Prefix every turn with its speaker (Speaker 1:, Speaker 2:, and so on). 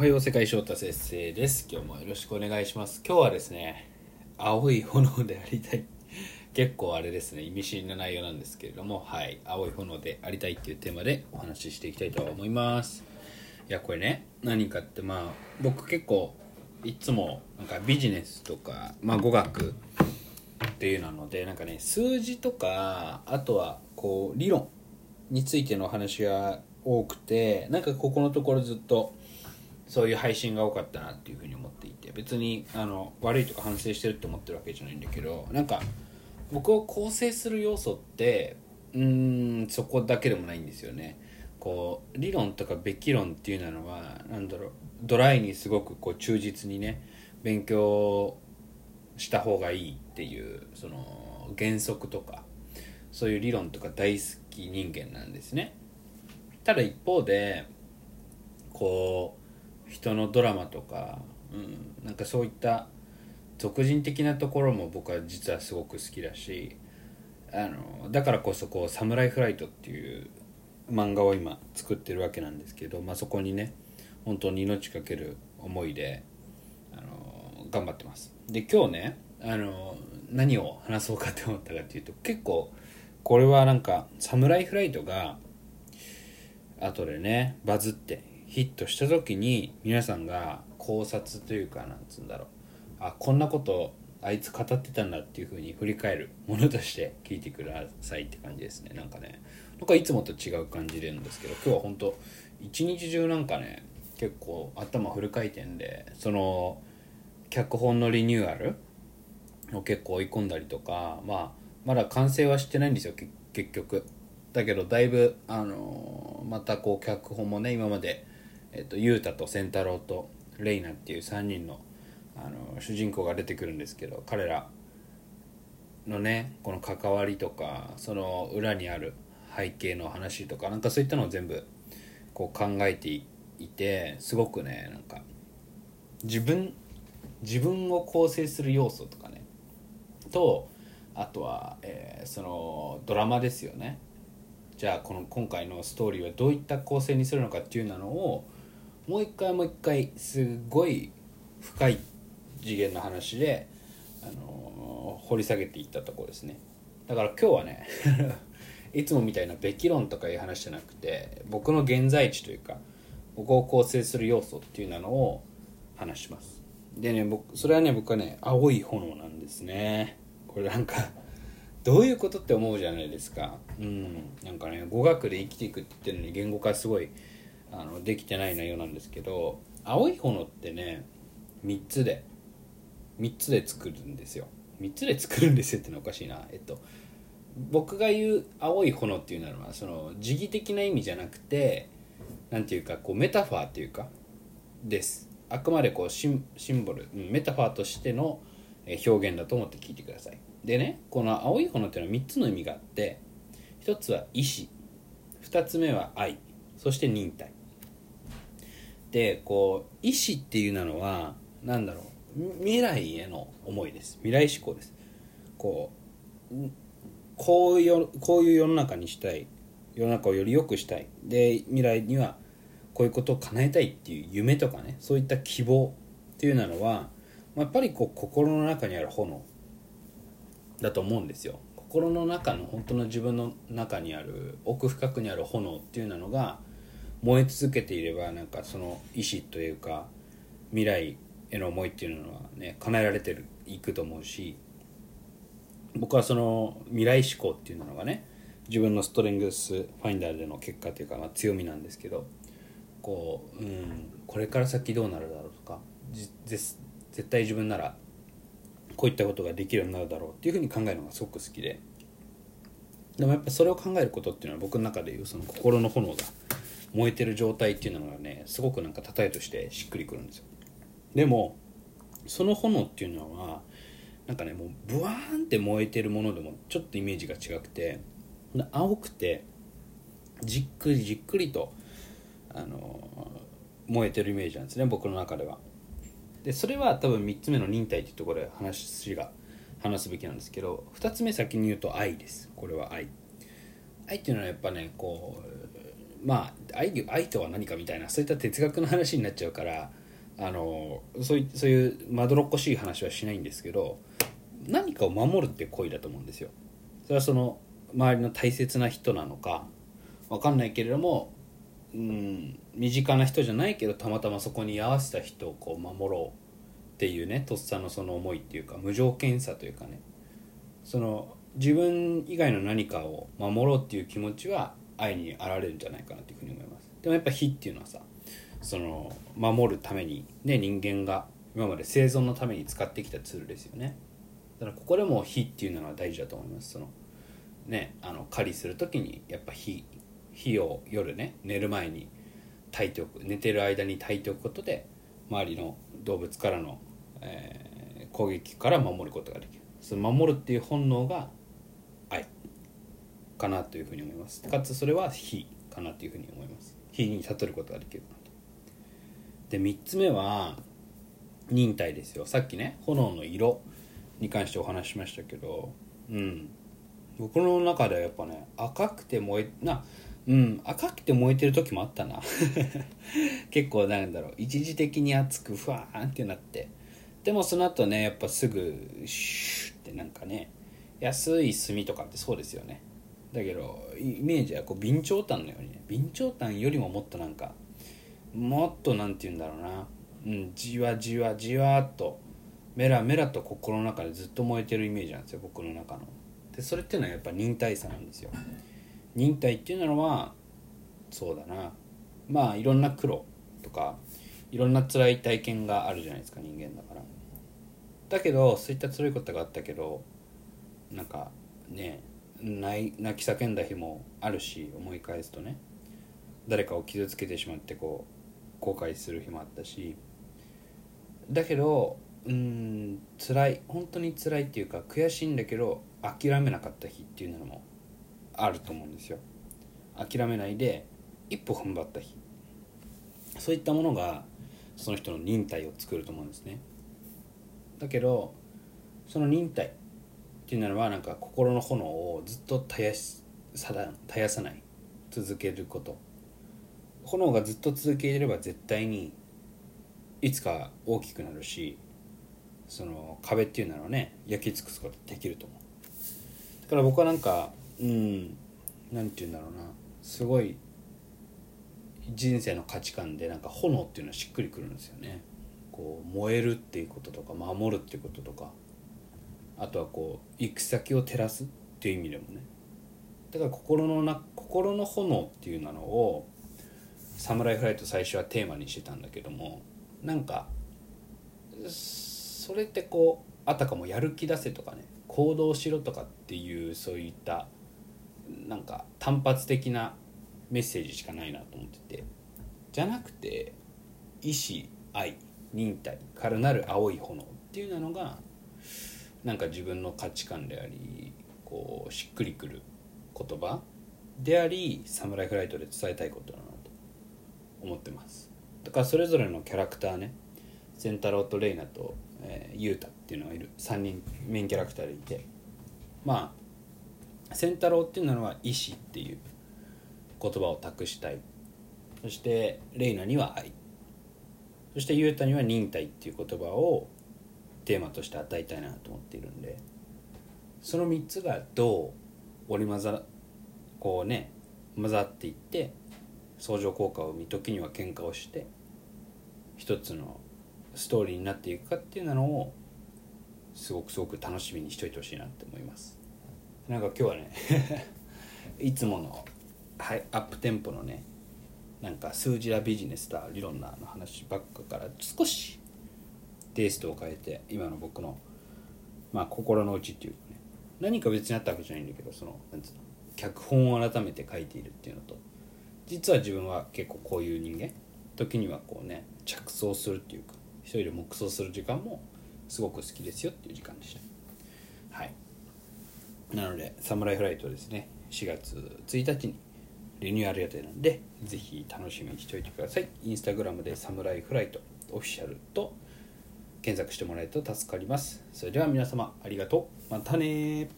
Speaker 1: おはよう世界翔太先生です。今日もよろしくお願いします。今日はですね青い炎でありたい。結構あれですね意味深な内容なんですけれどもはい青い炎でありたいっていうテーマでお話ししていきたいと思います。いやこれね何かってまあ僕結構いつもなんかビジネスとか、まあ、語学っていうなのでなんかね数字とかあとはこう理論についてのお話が多くてなんかここのところずっとそういう配信が多かったなっていうふうに思っていて別にあの悪いとか反省してるって思ってるわけじゃないんだけどなんか僕を構成する要素ってうーんそこだけでもないんですよね。こう理論とかべき論っていうのは何だろうドライにすごくこう忠実にね勉強した方がいいっていうその原則とかそういう理論とか大好き人間なんですね。ただ一方でこう人のドラマとか、うん、なんかそういった俗人的なところも僕は実はすごく好きだしあのだからこそこう「サムライフライト」っていう漫画を今作ってるわけなんですけど、まあ、そこにね本当に命かける思いであの頑張ってます。で今日ねあの何を話そうかって思ったかっていうと結構これはなんか「サムライフライト」が後でねバズってヒットした時に皆さんが考察というかなんつうんだろう。あこんなことあいつ語ってたんだっていうふうに振り返るものとして聞いてくださいって感じですね。なんかね。なんかいつもと違う感じでんですけど今日は本当一日中なんかね結構頭フル回転でその脚本のリニューアルを結構追い込んだりとかまあまだ完成はしてないんですよ結局。だけどだいぶあのまたこう脚本もね今まで、えっと、雄太と仙太郎とレイナっていう3人のあの主人公が出てくるんですけど彼らのねこの関わりとかその裏にある背景の話とかなんかそういったのを全部こう考えていてすごくねなんか自分自分を構成する要素とかねとあとは、えー、そのドラマですよね。じゃあこの今回のストーリーはどういった構成にするのかっていうのをもう一回もう一回すごい深い次元の話で、あのー、掘り下げていったところですね。だから今日はね いつもみたいなべき論とかいう話じゃなくて僕の現在地というか僕を構成する要素っていうのを話します。でね僕それはね僕はね青い炎なんですね。これなんかどういうことって思うじゃないですか。うんなんかね語学で生きていくって言ってるのに言語化すごいあのできてない内容なんですけど青い炎ってね3つで3つで作るんですよ。3つで作るんですよってのはおかしいな。えっと僕が言う青い炎っていうのはその時義的な意味じゃなくて何ていうかこうメタファーっていうかです。あくまでこうシンシンボルメタファーとしての表現だと思って聞いてください。でねこの青い炎っていうのは3つの意味があって1つは意志2つ目は愛そして忍耐。でこう意志っていうのは何だろう未来への思いです。未来志向です。こうこういうこういう世の中にしたい。世の中をより良くしたい。で未来にはこういうことを叶えたいっていう夢とかねそういった希望っていうのはまやっぱりこう心の中にある炎だと思うんですよ。心の中の本当の自分の中にある奥深くにある炎っていうのが燃え続けていればなんかその意志というか未来への思いっていうのはね叶えられてるいくと思うし僕はその未来志向っていうのがね自分のストレングスファインダーでの結果というか、まあ、強みなんですけどこう、うん、これから先どうなるだろうとか絶対自分ならこういったことができるようになるだろうっていうふうに考えるのがすごく好きで。でもやっぱそれを考えることっていうのは僕の中でいうその心の炎が燃えてる状態っていうのがねすごくなんか例えとしてしっくりくるんですよ。でもその炎っていうのはなんかねもうブワーンって燃えてるものでもちょっとイメージが違くて青くてじっくりじっくりとあの燃えてるイメージなんですね僕の中では。でそれは多分3つ目の忍耐っていうところで話が話すべきなんですけど2つ目先に言うと愛です。これは愛。愛っていうのはやっぱねこうまあ愛愛とは何かみたいなそういった哲学の話になっちゃうからあのそういそういうまどろっこしい話はしないんですけど何かを守るって行為だと思うんですよ。それはその周りの大切な人なのか分かんないけれどもうん身近な人じゃないけどたまたまそこに居合わせた人をこう守ろうっていうねとっさのその思いっていうか無条件さというかねその自分以外の何かを守ろうっていう気持ちは愛にあられるんじゃないかなというふうに思います。でもやっぱ火っていうのはさその守るためにね人間が今まで生存のために使ってきたツールですよね。だからここでも火っていうのは大事だと思います。そのねあの狩りする時にやっぱ火火を夜ね寝る前に焚いておく寝てる間に焚いておくことで周りの動物からの、えー、攻撃から守ることができる。その守るっていう本能がかなというふうに思います。かつそれは火かなというふうに思います。火に悟ることができるなと。で3つ目は忍耐ですよ。さっきね炎の色に関してお話ししましたけどうん。僕の中ではやっぱね赤くて燃えなうん赤くて燃えてる時もあったな。結構なんだろう。一時的に熱くふわーんってなって。でもその後ねやっぱすぐシューってなんかね安い炭とかってそうですよね。だけどイメージはこう備長炭のようにね備長炭よりももっとなんかもっとなんて言うんだろうな、うん、じわじわじわっとメラメラと心の中でずっと燃えてるイメージなんですよ僕の中の。でそれっていうのはやっぱ忍耐さなんですよ。忍耐っていうのはそうだな。まあいろんな苦労とかいろんな辛い体験があるじゃないですか人間だから。だけどそういった辛いことがあったけどなんかね泣き叫んだ日もあるし思い返すとね。誰かを傷つけてしまってこう後悔する日もあったし。だけどうん辛い本当に辛いっていうか悔しいんだけど諦めなかった日っていうのもあると思うんですよ。諦めないで一歩踏ん張った日。そういったものがその人の忍耐を作ると思うんですね。だけどその忍耐っていうのはなんか心の炎をずっと絶やしさ絶やさない続けること。炎がずっと続ければ絶対にいつか大きくなるしその壁っていうのはね焼き尽くすことできると思う。だから僕はなんかうん何て言うんだろうな。すごい人生の価値観でなんか炎っていうのはしっくりくるんですよね。こう燃えるっていうこととか守るっていうこととか。あとはこう行く先を照らすっていう意味でもね。だから心のな心の炎っていうのをサムライフライト最初はテーマにしてたんだけどもなんかそれってこうあたかもやる気出せとかね行動しろとかっていうそういったなんか単発的なメッセージしかないなと思ってて。じゃなくて意志愛忍耐からなる青い炎っていうのがなんか自分の価値観でありこうしっくりくる言葉でありサムライフライトで伝えたいことだなと思ってます。だからそれぞれのキャラクターねセンタロウとレイナと、えー、ユータっていうのがいる。3人メインキャラクターでいて。まあセンタロウっていうのは意志っていう言葉を託したい。そしてレイナには愛。そしてユータには忍耐っていう言葉をテーマとして与えたいなと思っているんでその3つがどう織り交ざこうね混ざっていって相乗効果を見時には喧嘩をして一つのストーリーになっていくかっていうのをすごくすごく楽しみにしといてほしいなって思います。なんか今日はね いつもの、はい、アップテンポのねなんか数字やビジネスだ理論なの話ばっかから少しテイストを変えて今の僕のまあ心の内っていうかね。何か別にあったわけじゃないんだけどそのなんつうの脚本を改めて書いているっていうのと。実は自分は結構こういう人間。時にはこうね着想するっていうか一人で黙想する時間もすごく好きですよっていう時間でした。はい。なのでサムライフライトですね。4月1日にリニューアル予定なんでぜひ楽しみにしておいてください。インスタグラムでサムライフライトオフィシャルと検索してもらえると助かります。それでは皆様ありがとう。またね